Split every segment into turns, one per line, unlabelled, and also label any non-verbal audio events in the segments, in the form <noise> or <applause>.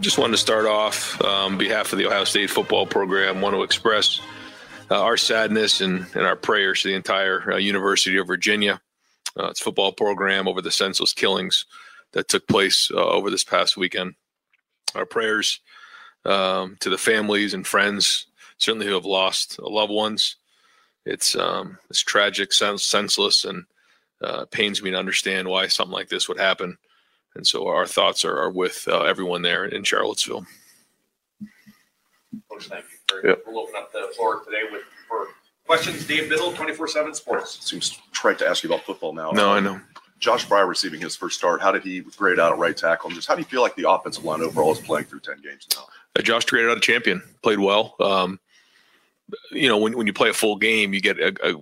just wanted to start off um, on behalf of the Ohio State football program. Want to express uh, our sadness and, and, our prayers to the entire uh, University of Virginia, uh, its football program over the senseless killings that took place uh, over this past weekend. Our prayers um, to the families and friends, certainly who have lost loved ones. It's um, it's tragic, senseless, and uh, pains me to understand why something like this would happen. And so our thoughts are, are with uh, everyone there in Charlottesville.
Coach, thank you. For, yep. We'll open up the floor today with for questions. Dave Biddle, 24-7 Sports.
Seems trite to ask you about football now.
No, I know.
Josh Fryar receiving his first start. How did he grade out a right tackle? And just how do you feel like the offensive line overall is playing through 10 games now?
Uh, Josh graded out a champion, played well. Um, you know, when, when you play a full game, you get a, a,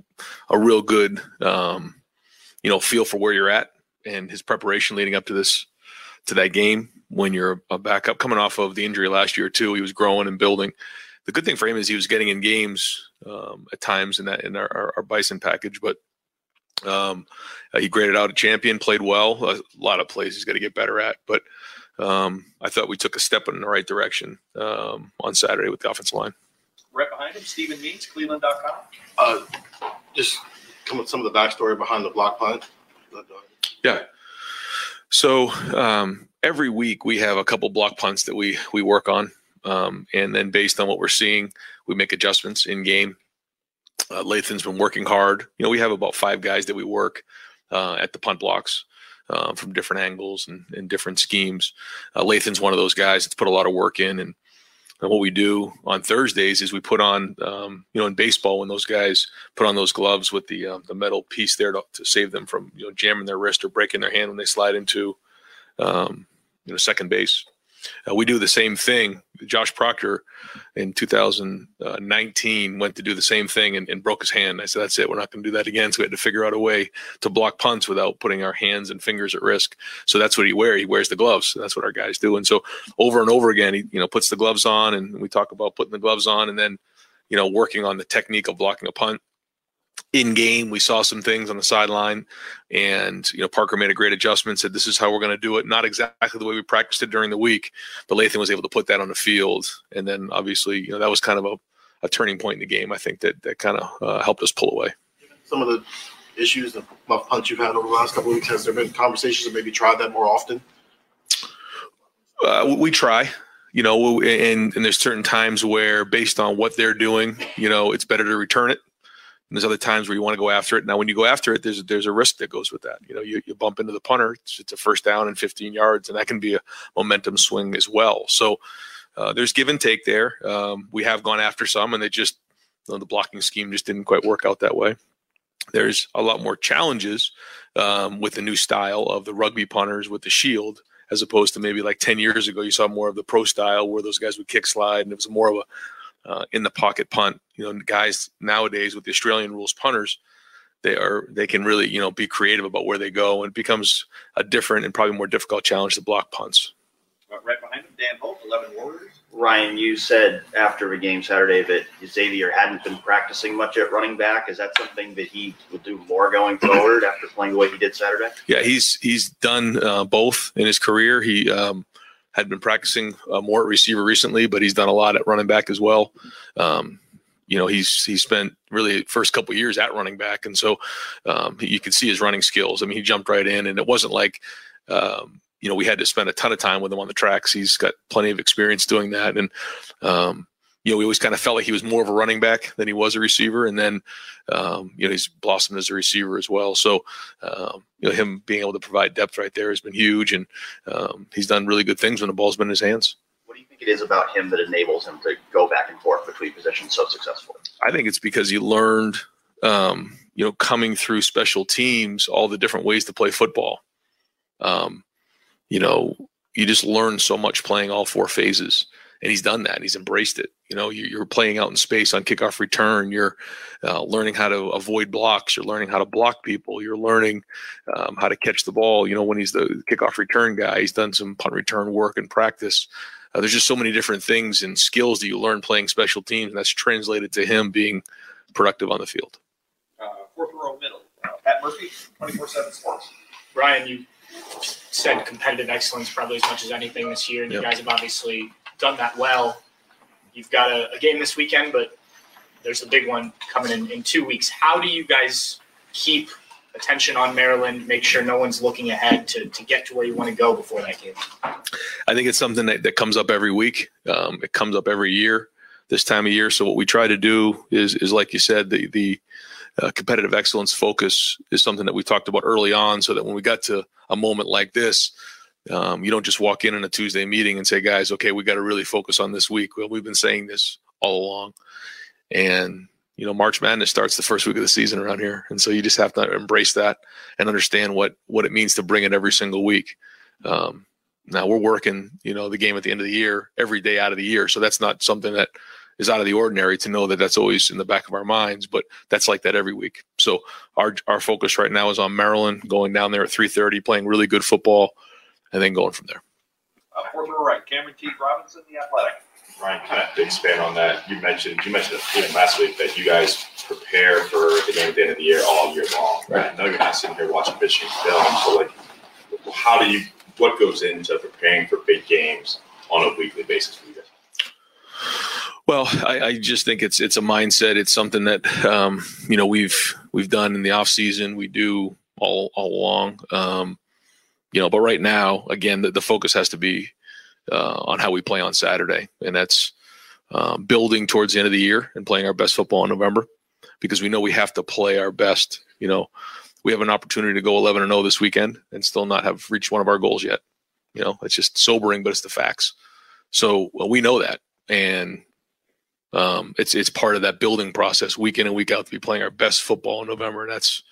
a real good, um, you know, feel for where you're at and his preparation leading up to this to that game when you're a backup coming off of the injury last year too. He was growing and building. The good thing for him is he was getting in games um, at times in that in our, our, our bison package but um, uh, he graded out a champion played well a lot of plays he's got to get better at but um, i thought we took a step in the right direction um, on saturday with the offensive line.
Right behind him stephen means cleveland.com
uh, just come with some of the backstory behind the block punt
yeah. So um, every week we have a couple block punts that we we work on, um, and then based on what we're seeing, we make adjustments in game. Uh, Lathan's been working hard. You know, we have about five guys that we work uh, at the punt blocks uh, from different angles and, and different schemes. Uh, Lathan's one of those guys that's put a lot of work in, and and what we do on Thursdays is we put on, um, you know, in baseball when those guys put on those gloves with the uh, the metal piece there to, to, save them from you know jamming their wrist or breaking their hand when they slide into, um, you know, second base. Uh, we do the same thing. Josh Proctor in 2019 went to do the same thing and, and broke his hand. I said, "That's it. We're not going to do that again." So we had to figure out a way to block punts without putting our hands and fingers at risk. So that's what he wears. He wears the gloves. That's what our guys do. And so over and over again, he you know puts the gloves on, and we talk about putting the gloves on, and then you know working on the technique of blocking a punt in game we saw some things on the sideline and you know parker made a great adjustment said this is how we're going to do it. Not exactly the way we practiced it during the week but lathan was able to put that on the field and then obviously you know that was kind of a, a turning point in the game i think that that kind of uh, helped us pull away.
Some of the issues the muff punch you've had over the last couple of weeks has there been conversations to maybe try that more often?
Uh, we try you know and, and there's certain times where based on what they're doing you know it's better to return it and there's other times where you want to go after it. Now, when you go after it, there's there's a risk that goes with that. You know, you, you bump into the punter. It's, it's a first down and 15 yards, and that can be a momentum swing as well. So uh, there's give and take there. Um, we have gone after some, and they just you know, the blocking scheme just didn't quite work out that way. There's a lot more challenges um, with the new style of the rugby punters with the shield, as opposed to maybe like 10 years ago, you saw more of the pro style where those guys would kick slide, and it was more of a uh, in the pocket punt. You know, guys nowadays with the Australian rules punters, they are they can really you know be creative about where they go, and it becomes a different and probably more difficult challenge to block punts.
Uh, right behind him, Dan Hope, Eleven Warriors.
Ryan, you said after the game Saturday that Xavier hadn't been practicing much at running back. Is that something that he would do more going forward after playing the way he did Saturday?
Yeah, he's he's done uh, both in his career. He um, had been practicing uh, more at receiver recently, but he's done a lot at running back as well. Um, you know, he's he spent really first couple years at running back, and so um, you could see his running skills. I mean, he jumped right in, and it wasn't like um, you know we had to spend a ton of time with him on the tracks. He's got plenty of experience doing that, and um, you know, we always kind of felt like he was more of a running back than he was a receiver. And then, um, you know, he's blossomed as a receiver as well. So, um, you know, him being able to provide depth right there has been huge. And um, he's done really good things when the ball's been in his hands.
What do you think it is about him that enables him to go back and forth between positions so successfully?
I think it's because he learned, um, you know, coming through special teams, all the different ways to play football. Um, you know, you just learn so much playing all four phases and he's done that. He's embraced it. You know, you're playing out in space on kickoff return. You're uh, learning how to avoid blocks. You're learning how to block people. You're learning um, how to catch the ball. You know, when he's the kickoff return guy, he's done some punt return work and practice. Uh, there's just so many different things and skills that you learn playing special teams, and that's translated to him being productive on the field.
Uh, fourth row middle, uh, Pat Murphy, 24/7 Sports.
Ryan, you
said competitive excellence probably as much as anything this year, and you guys have obviously done that well. You've got a, a game this weekend, but there's a big one coming in in two weeks. How do you guys keep attention on Maryland? Make sure no one's looking ahead to, to get to where you want to go before that game.
I think it's something that, that comes up every week. Um, it comes up every year this time of year. So what we try to do is, is like you said, the, the uh, competitive excellence focus is something that we talked about early on so that when we got to a moment like this, um, you don't just walk in on a Tuesday meeting and say, guys, okay, we got to really focus on this week. Well, we've been saying this all along. And, you know, March Madness starts the first week of the season around here. And so you just have to embrace that and understand what, what it means to bring it every single week. Um, now we're working, you know, the game at the end of the year every day out of the year. So that's not something that is out of the ordinary to know that that's always in the back of our minds, but that's like that every week. So our our focus right now is on Maryland, going down there at 3:30, playing really good football, and then going from there.
Uh, fourth row right, Cameron T. Robinson, the athletic.
Ryan, kind of to expand on that, you mentioned you mentioned even last week that you guys prepare for the game at the end of the year all year long.
Right.
I know you're not sitting here watching Michigan film, so like, how do you? What goes into preparing for big games on a weekly basis for you guys?
Well, I, I just think it's it's a mindset. It's something that um, you know we've we've done in the off season. We do all all along. Um, you know, but right now, again, the, the focus has to be uh, on how we play on Saturday, and that's um, building towards the end of the year and playing our best football in November, because we know we have to play our best. You know, we have an opportunity to go 11 and 0 this weekend and still not have reached one of our goals yet. You know, it's just sobering, but it's the facts. So well, we know that, and um, it's it's part of that building process, week in and week out, to be playing our best football in November, and that's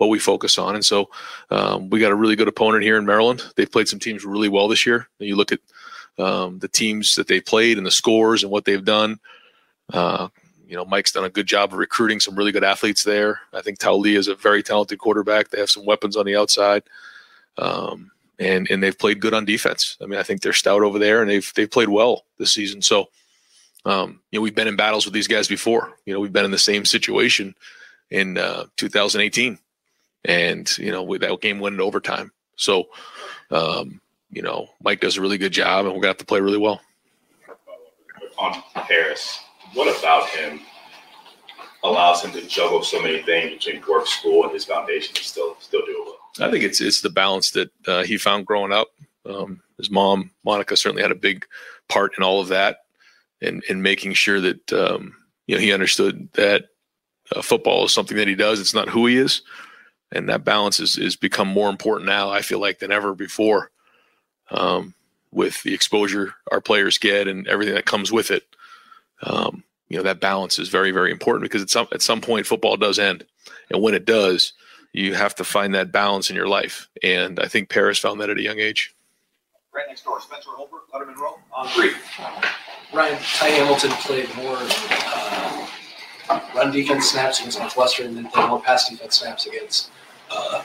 what we focus on. And so um, we got a really good opponent here in Maryland. They've played some teams really well this year. And you look at um, the teams that they played and the scores and what they've done. Uh, you know, Mike's done a good job of recruiting some really good athletes there. I think Taulia is a very talented quarterback. They have some weapons on the outside. Um, and, and they've played good on defense. I mean, I think they're stout over there, and they've they've played well this season. So, um, you know, we've been in battles with these guys before. You know, we've been in the same situation in uh, 2018, and you know, with that game went in overtime. So, um, you know, Mike does a really good job, and we're gonna have to play really well.
On Paris, what about him allows him to juggle so many things between work, school, and his foundation to still still do it well?
I think it's it's the balance that uh, he found growing up. Um, his mom, Monica, certainly had a big part in all of that, and in making sure that um, you know he understood that uh, football is something that he does. It's not who he is, and that balance is is become more important now. I feel like than ever before, um, with the exposure our players get and everything that comes with it. Um, you know that balance is very very important because at some at some point football does end, and when it does, you have to find that balance in your life. And I think Paris found that at a young age.
Right next door, Spencer Holbert, Lettermen Row, on three.
Ryan, Ty Hamilton played more uh, run defense snaps against Northwestern than played more pass defense snaps against uh,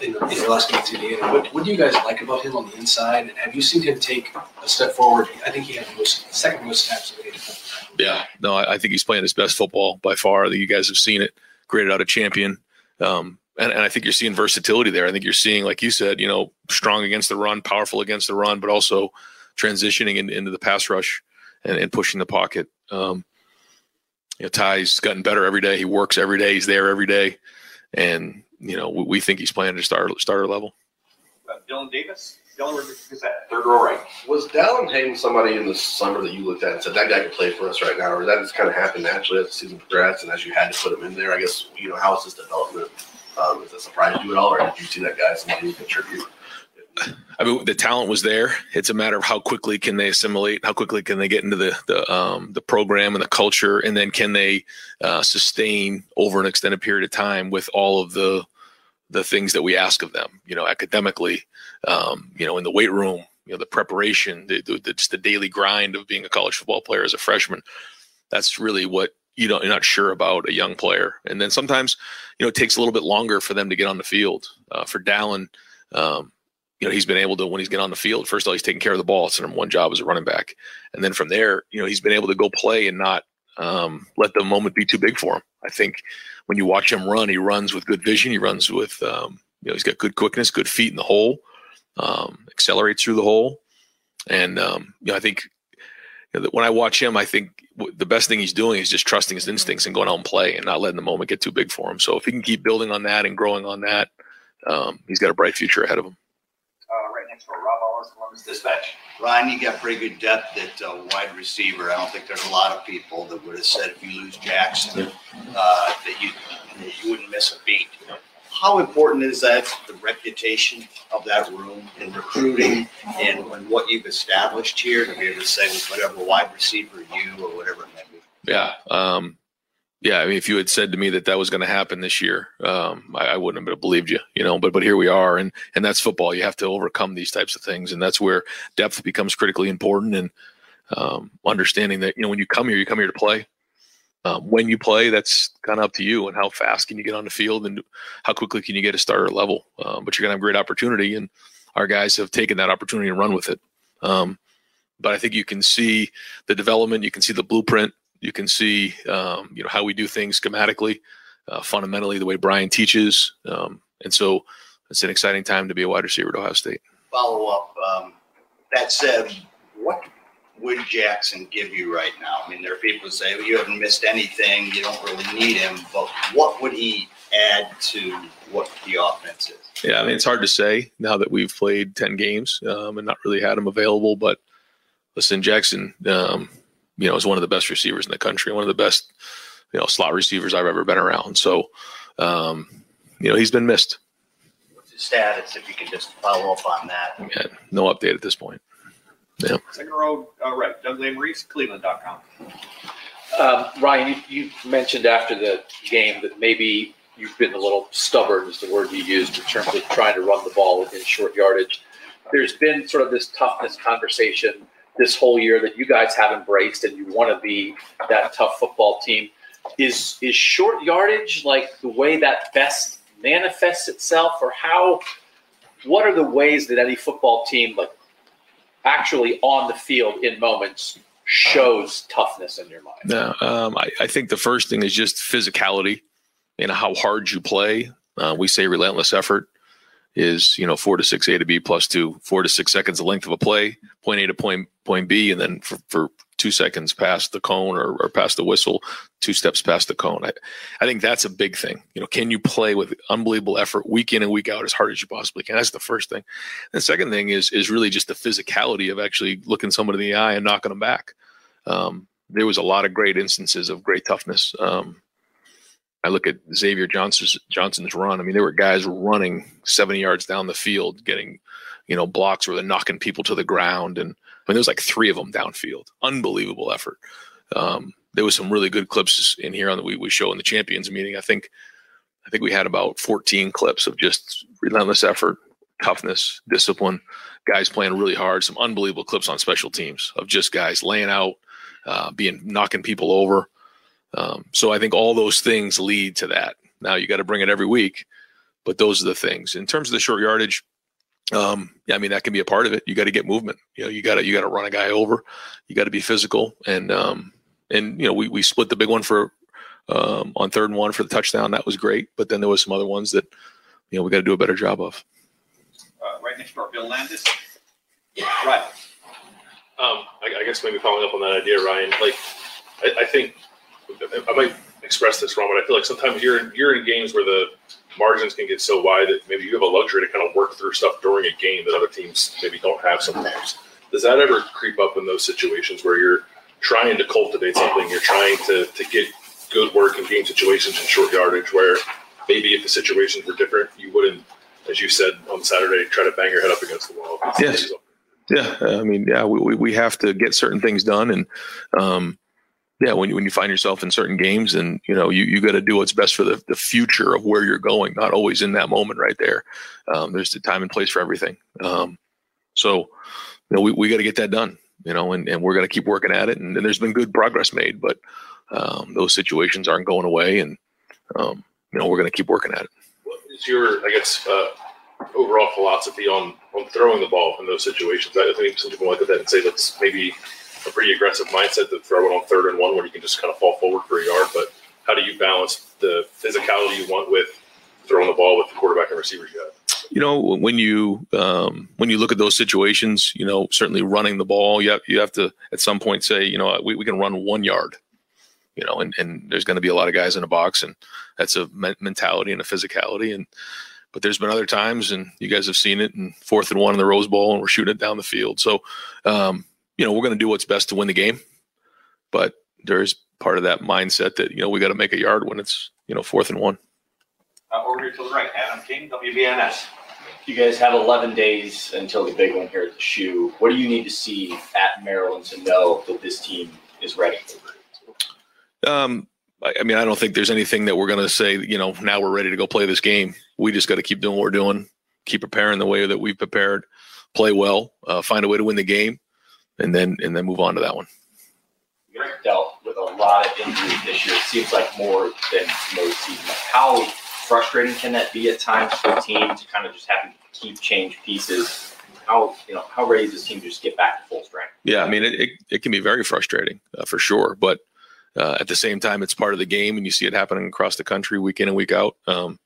in, in your last game. What, what do you guys like about him on the inside? And have you seen him take a step forward? I think he had the most, second most snaps of any.
Yeah, no, I, I think he's playing his best football by far. I think you guys have seen it. Graded out a champion. Um, and, and I think you're seeing versatility there. I think you're seeing, like you said, you know, strong against the run, powerful against the run, but also transitioning in, into the pass rush and, and pushing the pocket. Um, you know, Ty's gotten better every day. He works every day. He's there every day, and you know, we, we think he's playing at a starter starter level.
Uh, Dylan Davis, Delaware Gazette, third row right.
Was Dallin Hayden somebody in the summer that you looked at and said that guy could play for us right now, or that just kind of happened naturally as the season progressed and as you had to put him in there? I guess you know how is his development? Um, has that surprised you at all, or did you see that guy as somebody who contribute?
I mean, the talent was there. It's a matter of how quickly can they assimilate, how quickly can they get into the the um, the program and the culture, and then can they uh, sustain over an extended period of time with all of the the things that we ask of them. You know, academically, um, you know, in the weight room, you know, the preparation, the, the, just the daily grind of being a college football player as a freshman. That's really what you don't you're not sure about a young player, and then sometimes you know it takes a little bit longer for them to get on the field. Uh, for Dallin. Um, you know, he's been able to, when he's getting on the field, first of all, he's taking care of the ball. It's number one job as a running back. And then from there, you know, he's been able to go play and not um, let the moment be too big for him. I think when you watch him run, he runs with good vision. He runs with, um, you know, he's got good quickness, good feet in the hole. um, accelerates through the hole. And um, you know, I think you know, when I watch him, I think w- the best thing he's doing is just trusting his instincts and going out and play and not letting the moment get too big for him. So if he can keep building on that and growing on that, um, he's got a bright future ahead of him.
Uh, right next Rob Wallace, Columbus Dispatch.
Ryan, you got pretty good depth at uh, wide receiver. I don't think there's a lot of people that would have said if you lose Jaxon, uh, that you that you wouldn't miss a beat. How important is that, the reputation of that room in recruiting and, and what you've established here to be able to say with whatever wide receiver you or whatever it may be?
Yeah. Um, yeah. I mean, if you had said to me that that was going to happen this year, um, I, I wouldn't have believed you, you know, but, but here we are and, and that's football. You have to overcome these types of things. And that's where depth becomes critically important and, um, understanding that, you know, when you come here, you come here to play. Um, when you play, that's kind of up to you and how fast can you get on the field and how quickly can you get a starter level. Um, but you're going to have great opportunity, and our guys have taken that opportunity and run with it. Um, but I think you can see the development, you can see the blueprint, you can see um, you know how we do things schematically, uh, fundamentally the way Brian teaches, um, and so it's an exciting time to be a wide receiver at Ohio State.
Follow up, um, that said, what would Jaxon give you right now? I mean, there are people who say, well, you haven't missed anything, you don't really need him, but what would he add to what the offense is?
Yeah, I mean it's hard to say now that we've played ten games um, and not really had him available. But listen, Jaxon, um, you know, is one of the best receivers in the country, one of the best, you know, slot receivers I've ever been around. So, um, you know, he's been missed.
What's his status, if you can just follow up on that?
Yeah, no update at this point.
Second row, uh, right, Doug Lesmerises, Cleveland.com.
Um, Ryan, you, you mentioned after the game that maybe you've been a little stubborn, is the word you used, in terms of trying to run the ball within short yardage. There's been sort of this toughness conversation this whole year that you guys have embraced, and you want to be that tough football team. Is is short yardage like the way that best manifests itself, or how? What are the ways that any football team, like actually on the field in moments, shows toughness in your mind?
No, um, I, I think the first thing is just physicality and how hard you play. Uh, we say relentless effort is you know four to six A to B plus two, four to six seconds the length of a play, point A to point point B, and then for, for two seconds past the cone or, or past the whistle, two steps past the cone. I, I think that's a big thing. You know, can you play with unbelievable effort week in and week out as hard as you possibly can? That's the first thing. And the second thing is is really just the physicality of actually looking someone in the eye and knocking them back. Um, there was a lot of great instances of great toughness. Um, I look at Xavier Johnson's, Johnson's run. I mean, there were guys running 70 yards down the field, getting, you know, blocks where they're knocking people to the ground. And I mean, there was like three of them downfield. Unbelievable effort. Um, there was some really good clips in here on the we, we show in the champions meeting. I think, I think we had about 14 clips of just relentless effort, toughness, discipline, guys playing really hard. Some unbelievable clips on special teams of just guys laying out, uh, being knocking people over. Um, so I think all those things lead to that. Now you got to bring it every week, but those are the things. In terms of the short yardage, um, yeah, I mean that can be a part of it. You got to get movement. You know, you got to you got to run a guy over. You got to be physical, and um, and you know we we split the big one for um, on third and one for the touchdown. That was great, but then there was some other ones that you know we got to do a better job of.
Uh, right next door, Bill Landis. Right.
Um, I, I guess maybe following up on that idea, Ryan. Like, I, I think I might express this wrong, but I feel like sometimes you're in, you're in games where the margins can get so wide that maybe you have a luxury to kind of work through stuff during a game that other teams maybe don't have sometimes. Does that ever creep up in those situations where you're trying to cultivate something, you're trying to, to get good work in game situations and short yardage where maybe if the situations were different, you wouldn't, as you said on Saturday, try to bang your head up against the wall.
Yes. Yeah, I mean, yeah, we, we, we have to get certain things done, and um, yeah, when you when you find yourself in certain games, and you know you you got to do what's best for the, the future of where you're going, not always in that moment right there. Um, there's the time and place for everything. Um, so, you know, we, we got to get that done, you know, and, and we're going to keep working at it. And, and there's been good progress made, but um, those situations aren't going away, and um, you know we're going to keep working at it.
What is your, I guess, uh, overall philosophy on on throwing the ball in those situations? I think some people look at that and say that's maybe a pretty aggressive mindset to throw it on third and one where you can just kind of fall forward for a yard. But how do you balance the physicality you want with throwing the ball with the quarterback and receivers you have?
You know, when you um, when you look at those situations, you know, certainly running the ball, you have you have to at some point say, you know, we, we can run one yard. You know, and, and there's going to be a lot of guys in a box, and that's a men- mentality and a physicality. And but there's been other times, and you guys have seen it, and fourth and one in the Rose Bowl, and we're shooting it down the field. So, um, you know, we're going to do what's best to win the game, but there's part of that mindset that you know we got to make a yard when it's you know fourth and one.
Uh, over here to the right, Adam King, WBNS.
You guys have 11 days until the big one here at the shoe. What do you need to see at Maryland to know that this team is ready?
Um, I, I mean, I don't think there's anything that we're going to say. You know, now we're ready to go play this game. We just got to keep doing what we're doing, keep preparing the way that we've prepared, play well, uh, find a way to win the game, and then and then move on to that one.
You guys dealt with a lot of injuries this year. It seems like more than most seasons. How frustrating can that be at times for a team to kind of just have to keep change pieces? How you know how ready is this team to just get back to full strength?
Yeah, I mean, it, it, it can be very frustrating uh, for sure, but uh, at the same time, it's part of the game, and you see it happening across the country week in and week out. Um,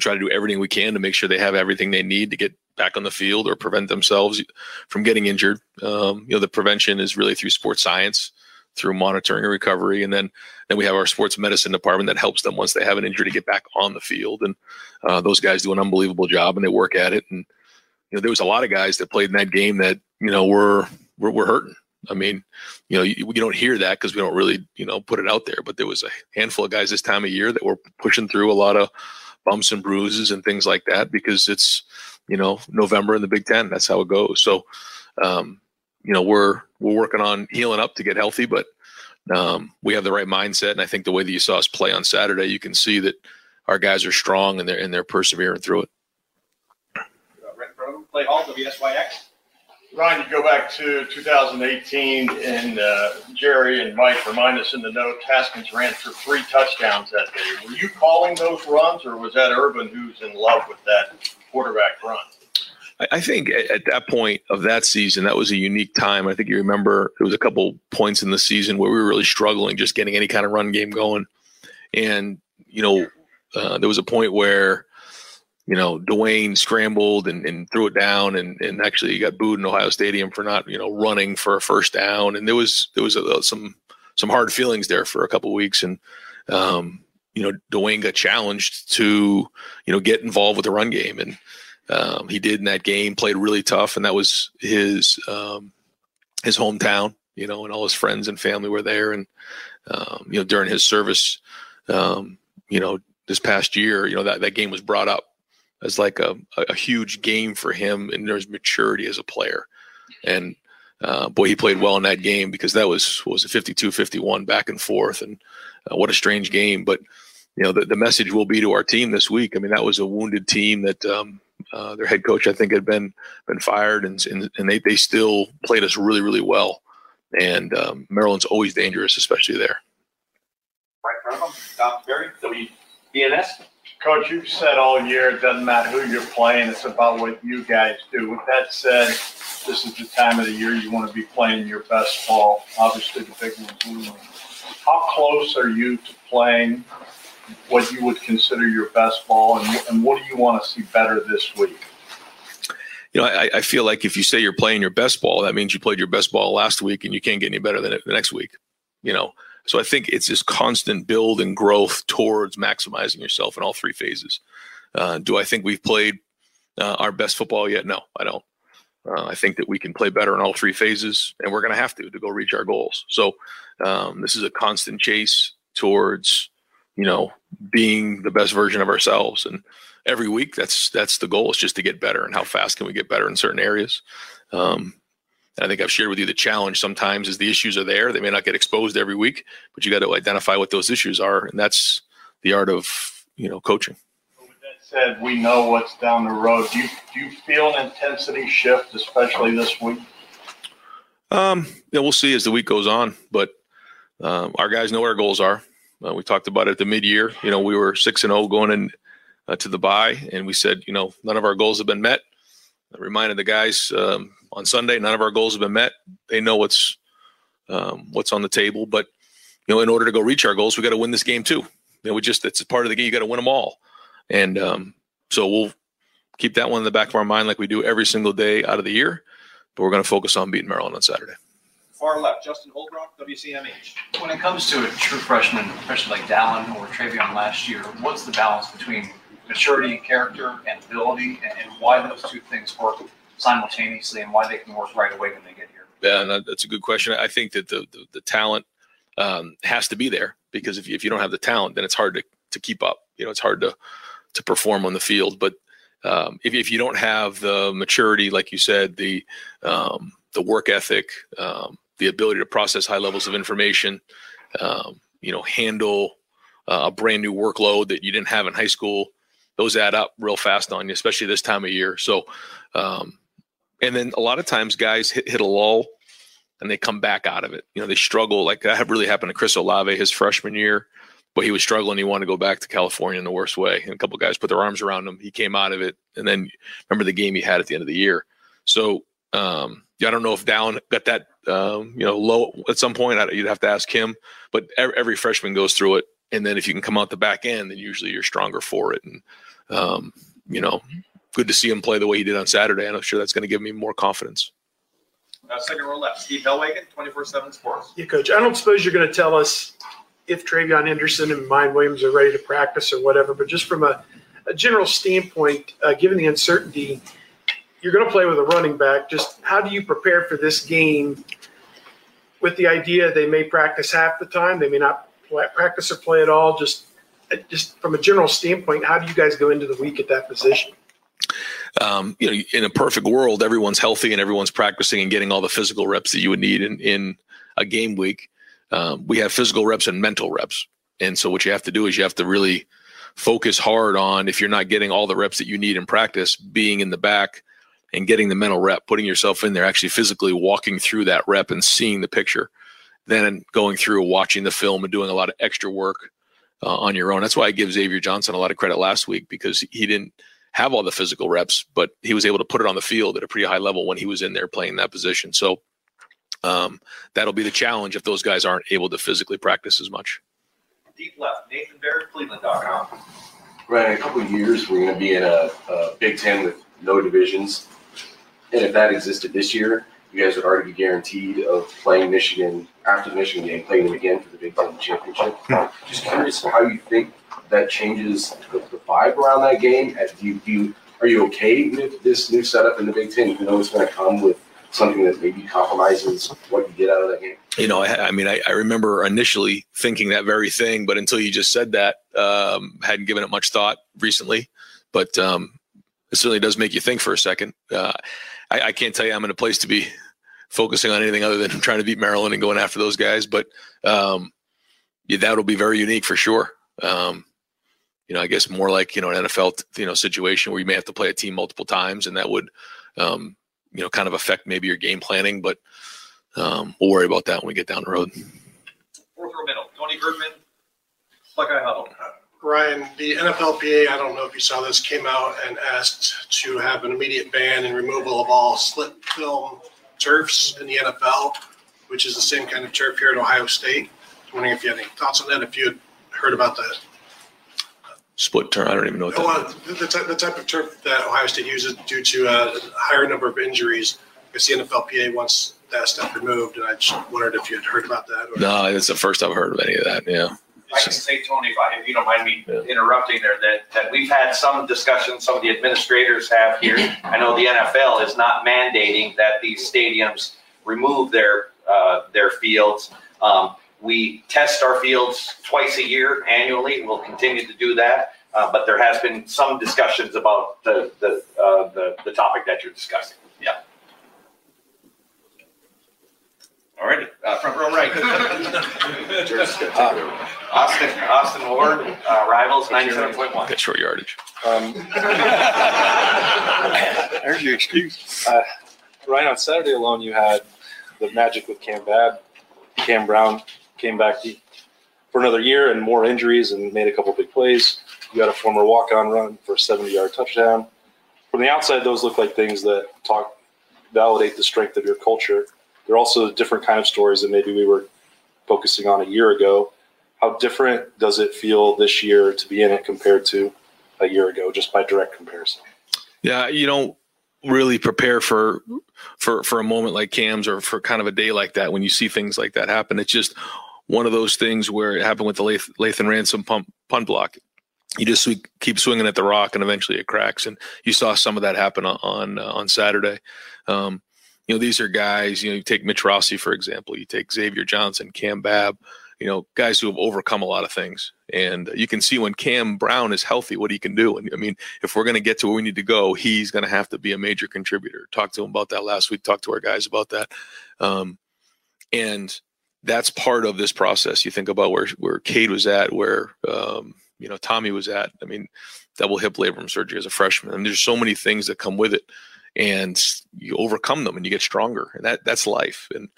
we try to do everything we can to make sure they have everything they need to get back on the field or prevent themselves from getting injured. Um, you know, the prevention is really through sports science, through monitoring and recovery, and then then we have our sports medicine department that helps them once they have an injury to get back on the field. And uh, those guys do an unbelievable job, and they work at it. And you know, there was a lot of guys that played in that game that you know were were, were hurting. I mean, you know, you, you don't hear that because we don't really, you know, put it out there. But there was a handful of guys this time of year that were pushing through a lot of bumps and bruises and things like that because it's, you know, November in the Big Ten. That's how it goes. So, um, you know, we're we're working on healing up to get healthy, but um, we have the right mindset. And I think the way that you saw us play on Saturday, you can see that our guys are strong and they're and they're persevering through it.
WSYX.
Ryan, you go back to 2018, and uh, Jerry and Mike remind us in the note Haskins ran for three touchdowns that day. Were you calling those runs, or was that Urban who's in love with that quarterback run?
I, think at, at that point of that season, that was a unique time. I think you remember there was a couple points in the season where we were really struggling just getting any kind of run game going, and you know, uh, there was a point where you know, Dwayne scrambled and, and threw it down and, and actually got booed in Ohio Stadium for not, you know, running for a first down. And there was, there was a, some, some hard feelings there for a couple weeks. And, um, you know, Dwayne got challenged to, you know, get involved with the run game. And, um, he did in that game, played really tough. And that was his, um, his hometown, you know, and all his friends and family were there. And, um, you know, during his service, um, you know, this past year, you know, that, that game was brought up as like a, a huge game for him and there's maturity as a player. And uh, boy, he played well in that game because that was was a 52-51 back and forth, and uh, what a strange game. But you know, the, the message will be to our team this week. I mean, that was a wounded team that um, uh, their head coach, I think, had been been fired, and and, and they they still played us really really well. And um, Maryland's always dangerous, especially there.
Right in front of him, Tom Berry, WBNS.
Coach, you've said all year it doesn't matter who you're playing, it's about what you guys do. With that said, this is the time of the year you want to be playing your best ball. Obviously, the big one's. How close are you to playing what you would consider your best ball, and, and what do you want to see better this week?
You know, I, I feel like if you say you're playing your best ball, that means you played your best ball last week, and you can't get any better than it the next week. You know, so I think it's this constant build and growth towards maximizing yourself in all three phases. Uh, do I think we've played uh, our best football yet? No, I don't. Uh, I think that we can play better in all three phases, and we're going to have to to go reach our goals. So um, this is a constant chase towards, you know, being the best version of ourselves. And every week, that's that's the goal. Is just to get better. And how fast can we get better in certain areas? Um, and I think I've shared with you the challenge sometimes is the issues are there. They may not get exposed every week, but you got to identify what those issues are, and that's the art of you know coaching.
With that said, we know what's down the road. Do you do you feel an intensity shift, especially this week?
Um, yeah, we'll see as the week goes on, but um, our guys know what our goals are. Uh, we talked about it at the mid-year. You know, we were six and zero going in uh, to the bye, and we said, you know, none of our goals have been met. I reminded the guys um, on Sunday, none of our goals have been met. They know what's um, what's on the table, but you know, in order to go reach our goals, we got to win this game too. You know, we just it's a part of the game. You got to win them all, and um, so we'll keep that one in the back of our mind like we do every single day out of the year. But we're going to focus on beating Maryland on Saturday.
Far left, Justin Holbrook, WCMH.
When it comes to a true freshman, especially like Dallin or TreVeyon last year, what's the balance between maturity, and character, and ability, and, and why those two things work simultaneously, and why they can work right away when they get here?
Yeah, that's a good question. I think that the the, the talent um, has to be there because if you, if you don't have the talent, then it's hard to, to keep up. You know, it's hard to to perform on the field. But um, if if you don't have the maturity, like you said, the um, the work ethic, um, the ability to process high levels of information, um, you know, handle uh, a brand new workload that you didn't have in high school, those add up real fast on you, especially this time of year. So, um, and then a lot of times guys hit, hit a lull and they come back out of it. You know, they struggle. Like that really happened to Chris Olave his freshman year, but he was struggling. He wanted to go back to California in the worst way. And a couple guys put their arms around him. He came out of it. And then remember the game he had at the end of the year. So, um, I don't know if Dallin got that, um, you know, low at some point. I, you'd have to ask him. But every, every, freshman goes through it, and then if you can come out the back end, then usually you're stronger for it. And um, you know, good to see him play the way he did on Saturday. I'm sure that's going to give me more confidence.
Uh, second row left, Steve Helwagen, 24/7 Sports.
Yeah, Coach. I don't suppose you're going to tell us if TreVeyon Henderson and Miyan Williams are ready to practice or whatever, but just from a, a general standpoint, uh, given the uncertainty you're going to play with a running back. Just how do you prepare for this game with the idea they may practice half the time, they may not practice or play at all? Just, just from a general standpoint, how do you guys go into the week at that position?
Um, you know, in a perfect world, everyone's healthy and everyone's practicing and getting all the physical reps that you would need in, in a game week. Um, we have physical reps and mental reps. And so what you have to do is you have to really focus hard on if you're not getting all the reps that you need in practice, being in the back, and getting the mental rep, putting yourself in there, actually physically walking through that rep and seeing the picture, then going through watching the film and doing a lot of extra work uh, on your own. That's why I give Xavier Johnson a lot of credit last week because he didn't have all the physical reps, but he was able to put it on the field at a pretty high level when he was in there playing that position. So um, that'll be the challenge if those guys aren't able to physically practice as much.
Deep left, Nathan Baird, Cleveland.com.
Right, in a couple of years, we're going to be in a, a Big Ten with no divisions. And if that existed this year, you guys would already be guaranteed of playing Michigan after the Michigan game, playing them again for the Big Ten championship. Just curious how you think that changes the, vibe around that game. Do you, do you, are you okay with this new setup in the Big Ten, You know it's going to come with something that maybe compromises what you get out of that game?
You know, I, I mean, I, I, remember initially thinking that very thing, but until you just said that, um, hadn't given it much thought recently. But um, it certainly does make you think for a second. Uh, I, I, can't tell you I'm in a place to be focusing on anything other than <laughs> trying to beat Maryland and going after those guys. But um, yeah, that'll be very unique for sure. Um, you know, I guess more like you know an NFL you know situation where you may have to play a team multiple times, and that would um, you know kind of affect maybe your game planning. But um, we'll worry about that when we get down the road.
Fourth row middle, Tony Bergman, Buckeye Huddle.
Ryan, the NFLPA, I don't know if you saw this, came out and asked to have an immediate ban and removal of all slit film turfs in the NFL, which is the same kind of turf here at Ohio State. I'm wondering if you had any thoughts on that, if you had heard about that.
Split turf, I don't even know what that
well, the, the, type, the type of turf that Ohio State uses due to a higher number of injuries. I guess the NFLPA wants that stuff removed, and I just wondered if you had heard about that.
Or... No, it's the first I've heard of any of that. Yeah.
I can say, Tony, if, I, if you don't mind me yeah. interrupting there, that, that we've had some discussions, some of the administrators have here. I know the NFL is not mandating that these stadiums remove their, uh, their fields. Um, we test our fields twice a year annually. We'll continue to do that. Uh, but there has been some discussions about the, the, uh, the, the topic that you're discussing. Yeah. All right, uh, front row right. <laughs> uh, Austin, Austin Ward, uh, Rivals, ninety-seven point one.
Get short yardage.
Um, <laughs> There's your excuse. Uh, Ryan, on Saturday alone, you had the magic with Cam Babb. Cam Brown came back for another year and more injuries and made a couple big plays. You had a former walk-on run for a 70-yard touchdown. From the outside, those look like things that talk validate the strength of your culture they're also different kind of stories that maybe we were focusing on a year ago. How different does it feel this year to be in it compared to a year ago, just by direct comparison?
Yeah, you don't really prepare for for for a moment like Cam's or for kind of a day like that when you see things like that happen. It's just one of those things where it happened with the Lath- Lathan Ransom pump punt block. You just keep swinging at the rock, and eventually it cracks. And you saw some of that happen on on, uh, on Saturday. Um, you know, these are guys. You know, you take Mitch Rossi for example. You take Xavier Johnson, Cam Babb. You know, guys who have overcome a lot of things, and you can see when Cam Brown is healthy what he can do. And I mean, if we're going to get to where we need to go, he's going to have to be a major contributor. Talked to him about that last week. Talked to our guys about that, um, and that's part of this process. You think about where where Cade was at, where um, you know Tommy was at. I mean, double hip labrum surgery as a freshman, and there's so many things that come with it, and you overcome them and you get stronger, and that that's life. And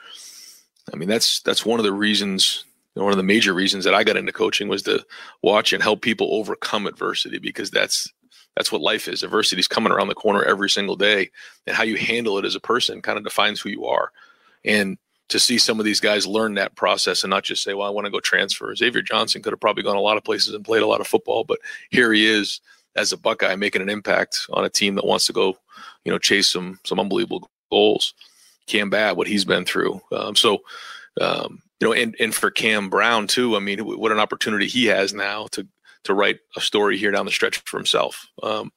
I mean, that's that's one of the reasons. One of the major reasons that I got into coaching was to watch and help people overcome adversity because that's that's what life is. Adversity is coming around the corner every single day, and how you handle it as a person kind of defines who you are. And to see some of these guys learn that process and not just say, "Well, I want to go transfer." Xavier Johnson could have probably gone a lot of places and played a lot of football, but here he is as a Buckeye making an impact on a team that wants to go, you know, chase some some unbelievable goals. Cam Babb, what he's been through. Um, so, um, you know, and and for Cam Brown too. I mean, what an opportunity he has now to to write a story here down the stretch for himself. Um,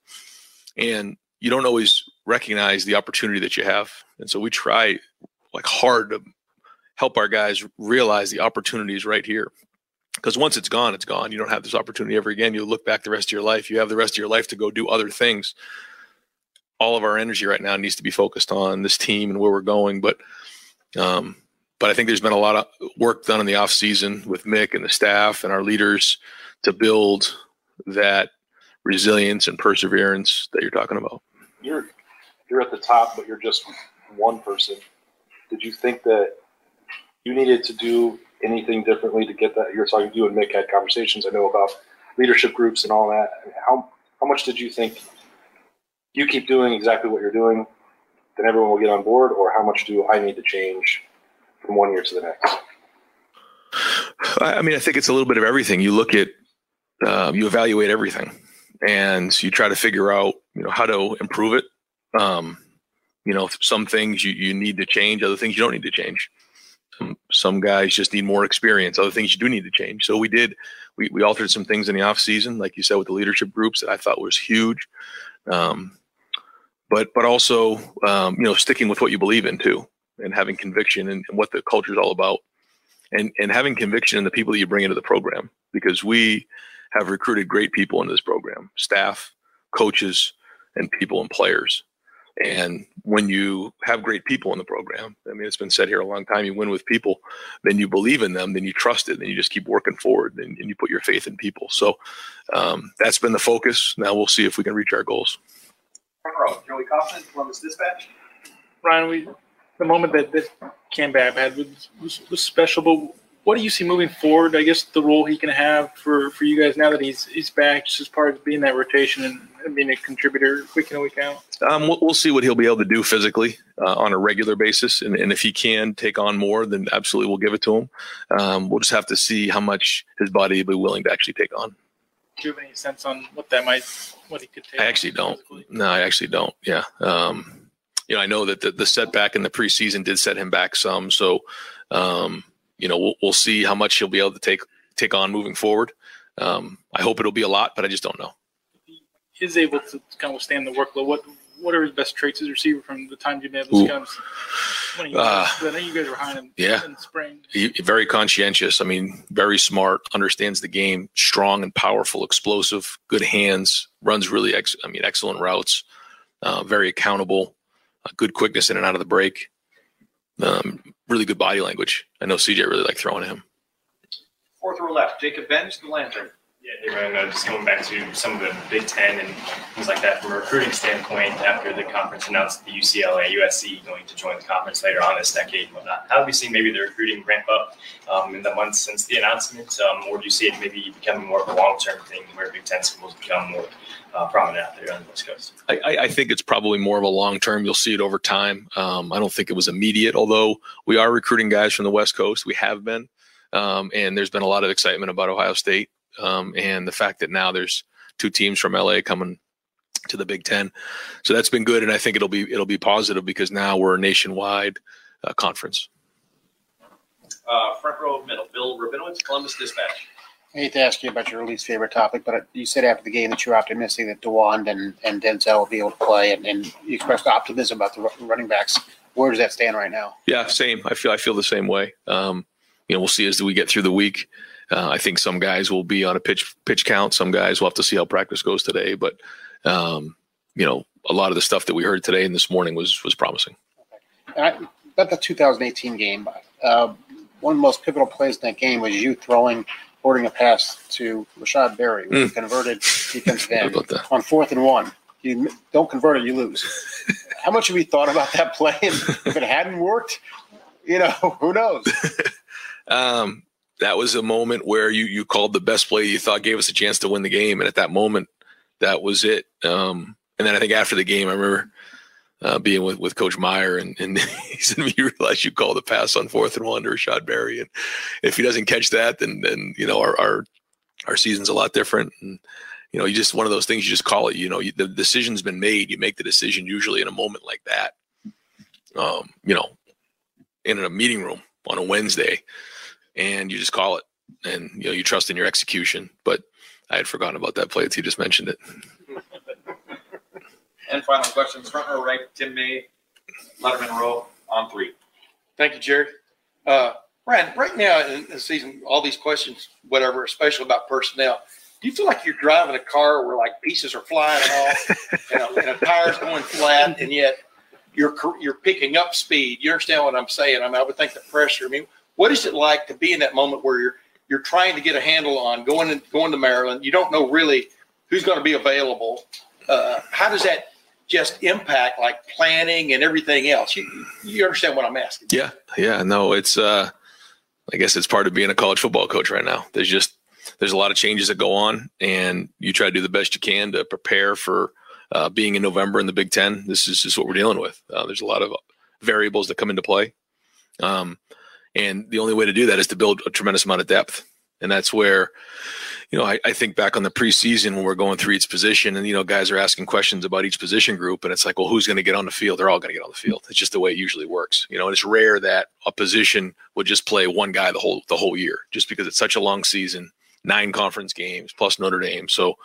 and you don't always recognize the opportunity that you have, and so we try like hard to help our guys realize the opportunities right here. Because once it's gone, it's gone. You don't have this opportunity ever again. You look back the rest of your life. You have the rest of your life to go do other things. All of our energy right now needs to be focused on this team and where we're going. But, um, but I think there's been a lot of work done in the off season with Mick and the staff and our leaders to build that resilience and perseverance that you're talking about.
You're you're at the top, but you're just one person. Did you think that you needed to do anything differently to get that? You're talking, you and Mick had conversations. I know about leadership groups and all that. How how much did you think you keep doing exactly what you're doing, then everyone will get on board, or how much do I need to change from one year to the next?
I mean, I think it's a little bit of everything. You look at, um, you evaluate everything, and you try to figure out, you know, how to improve it. Um, you know, some things you, you need to change, other things you don't need to change. Some, some guys just need more experience. Other things you do need to change. So we did, we, we altered some things in the off season, like you said, with the leadership groups that I thought was huge. Um, but, but also, um, you know, sticking with what you believe in too, and having conviction and, and what the culture is all about and, and having conviction in the people that you bring into the program, because we have recruited great people into this program, staff, coaches, and people and players. And when you have great people in the program, I mean, it's been said here a long time, you win with people, then you believe in them, then you trust it, then you just keep working forward and, and you put your faith in people. So um, that's been the focus. Now we'll see if we can reach our goals.
Joey Kaufman, Columbus Dispatch.
Ryan, we the moment that, that Cam Babb had was, was, was special, but what do you see moving forward? I guess the role he can have for, for you guys now that he's he's back, just as part of being that rotation and, and being a contributor week in and week out.
Um, we'll, we'll see what he'll be able to do physically uh, on a regular basis, and, and if he can take on more, then absolutely we'll give it to him. Um, we'll just have to see how much his body will be willing to actually take on.
Do you have any sense on what that might what he could take?
I actually don't. No, I actually don't. Yeah. Um, you know, I know that the, the setback in the preseason did set him back some. So, um, you know, we'll, we'll see how much he'll be able to take take on moving forward. Um, I hope it'll be a lot, but I just don't know.
Is able to kind of withstand the workload. What what are his best traits as a receiver from the time you've been able to
Ooh.
kind of
Uh,
I know you guys were behind him
yeah.
in the spring.
He, very conscientious. I mean, very smart, understands the game, strong and powerful, explosive, good hands, runs really, ex- I mean, excellent routes, uh, very accountable, uh, good quickness in and out of the break, um, really good body language. I know CJ really liked throwing at him.
Fourth row left, Jacob Benge, the Lantern.
Yeah, hey Ryan, uh, just going back to some of the Big Ten and things like that from a recruiting standpoint, after the conference announced the UCLA, USC going to join the conference later on this decade and whatnot, how have you seen maybe the recruiting ramp up um, in the months since the announcement? Um, or do you see it maybe becoming more of a long term thing where Big Ten schools become more uh, prominent out there on the West Coast?
I, I think it's probably more of a long term. You'll see it over time. Um, I don't think it was immediate, although we are recruiting guys from the West Coast. We have been, um, and there's been a lot of excitement about Ohio State um, and the fact that now there's two teams from LA coming to the Big Ten. So that's been good, and I think it'll be it'll be positive because now we're a nationwide uh, conference.
Uh, front row middle, Bill Rabinowitz, Columbus Dispatch.
I hate to ask you about your least favorite topic, but you said after the game that you're optimistic that Dawand and, and Denzel will be able to play, and, and you expressed optimism about the running backs. Where does that stand right now?
Yeah, same. I feel I feel the same way. Um, you know, we'll see as we get through the week. Uh, I think some guys will be on a pitch pitch count. Some guys will have to see how practice goes today. But um, you know, a lot of the stuff that we heard today and this morning was was promising.
And I, about the 2018 game, uh, one of the most pivotal plays in that game was you throwing, boarding a pass to Rashod Berry, who
Mm.
converted defensive <laughs> end on fourth and one. You don't convert it, you lose. <laughs> How much have you thought about that play? And if it hadn't worked, you know, <laughs> who knows?
Um, that was a moment where you you called the best play you thought gave us a chance to win the game, and at that moment, that was it. Um, and then I think after the game, I remember uh, being with, with Coach Meyer, and, and <laughs> he said, "You realize you called the pass on fourth and one to Rashod Berry, and if he doesn't catch that, then then you know our our, our season's a lot different." And you know, you just one of those things. You just call it. You know, you, the decision's been made. You make the decision usually in a moment like that. Um, you know, in a meeting room on a Wednesday, and you just call it, and you know you trust in your execution. But I had forgotten about that play until you just mentioned it. <laughs>
And final questions, front row right, Tim May, Lettermen Row on three.
Thank you, Jerry. Uh, Ryan, right now in the season, all these questions, whatever, especially about personnel, do you feel like you're driving a car where like pieces are flying off <laughs> and, a, and a tire's going flat, and yet you're you're picking up speed? You understand what I'm saying? I mean, I would think the pressure. I mean, what is it like to be in that moment where you're you're trying to get a handle on going in, going to Maryland? You don't know really who's going to be available. Uh, how does that just impact like planning and everything else? You, you understand what I'm asking?
Yeah, yeah, no, it's uh I guess it's part of being a college football coach right now. There's just there's a lot of changes that go on and you try to do the best you can to prepare for uh, being in November in the Big Ten. This is just what we're dealing with. Uh, there's a lot of variables that come into play. Um, and the only way to do that is to build a tremendous amount of depth. And that's where, you know, I, I think back on the preseason when we're going through each position and, you know, guys are asking questions about each position group. And it's like, well, who's going to get on the field? They're all going to get on the field. It's just the way it usually works. You know, it's rare that a position would just play one guy the whole, the whole year just because it's such a long season, nine conference games plus Notre Dame. So,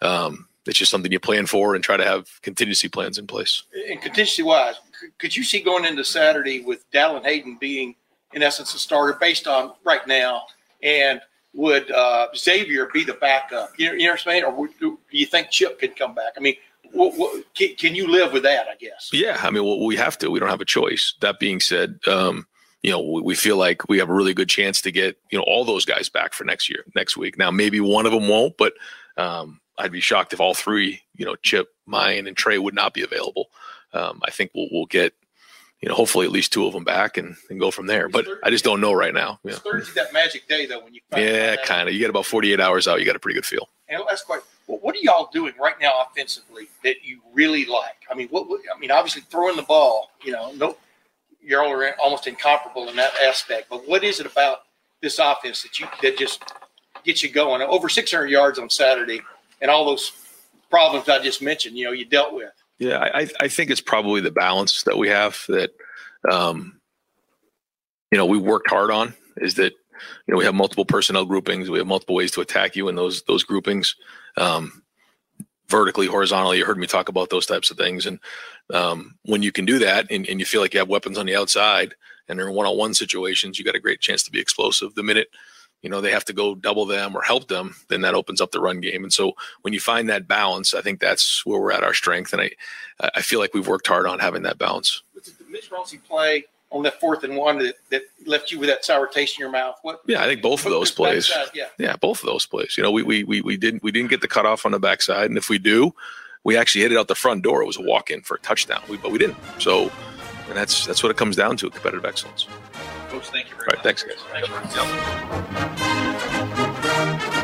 um, it's just something you plan for and try to have contingency plans in place.
And contingency wise, could you see going into Saturday with Dallin Hayden being, in essence, a starter based on right now? And would uh, Xavier be the backup? You know, you know what I'm saying? Or would, do you think Chip could come back? I mean, what, what, can, can you live with that? I guess.
Yeah, I mean, well, we have to. We don't have a choice. That being said, um, you know, we, we feel like we have a really good chance to get you know all those guys back for next year, next week. Now, maybe one of them won't, but um, I'd be shocked if all three, you know, Chip, Miyan, and Trey would not be available. Um, I think we'll we'll get, you know, hopefully at least two of them back and, and go from there. But I just don't know right now. Yeah,
Thursday, that magic day though, when you find
yeah, kind of. You get about forty eight hours out, you got a pretty good feel.
And that's quite. Well, what are y'all doing right now offensively that you really like? I mean, what? what I mean, obviously throwing the ball. You know, no, you're almost incomparable in that aspect. But what is it about this offense that you that just gets you going? Over 600 yards on Saturday, and all those problems I just mentioned. You know, you dealt with.
Yeah, I, I think it's probably the balance that we have that, um, you know, we worked hard on is that, you know, we have multiple personnel groupings. We have multiple ways to attack you in those those groupings, um, vertically, horizontally. You heard me talk about those types of things, and um, when you can do that, and, and you feel like you have weapons on the outside, and they're in one-on-one situations, you got a great chance to be explosive. The minute you know they have to go double them or help them, then that opens up the run game. And so when you find that balance, I think that's where we're at our strength. And I I feel like we've worked hard on having that balance.
Mitch Rossi play on that fourth and one that, that left you with that sour taste in your mouth? What?
Yeah, I think both of those plays.
backside, yeah.
Yeah, both of those plays. You know, we we we, we didn't we didn't get the cutoff on the backside, and if we do, we actually hit it out the front door. It was a walk in for a touchdown, we, but we didn't. So, and that's that's what it comes down to: competitive excellence.
Coach, thank you very
All right, thanks, guys.
much. Thanks,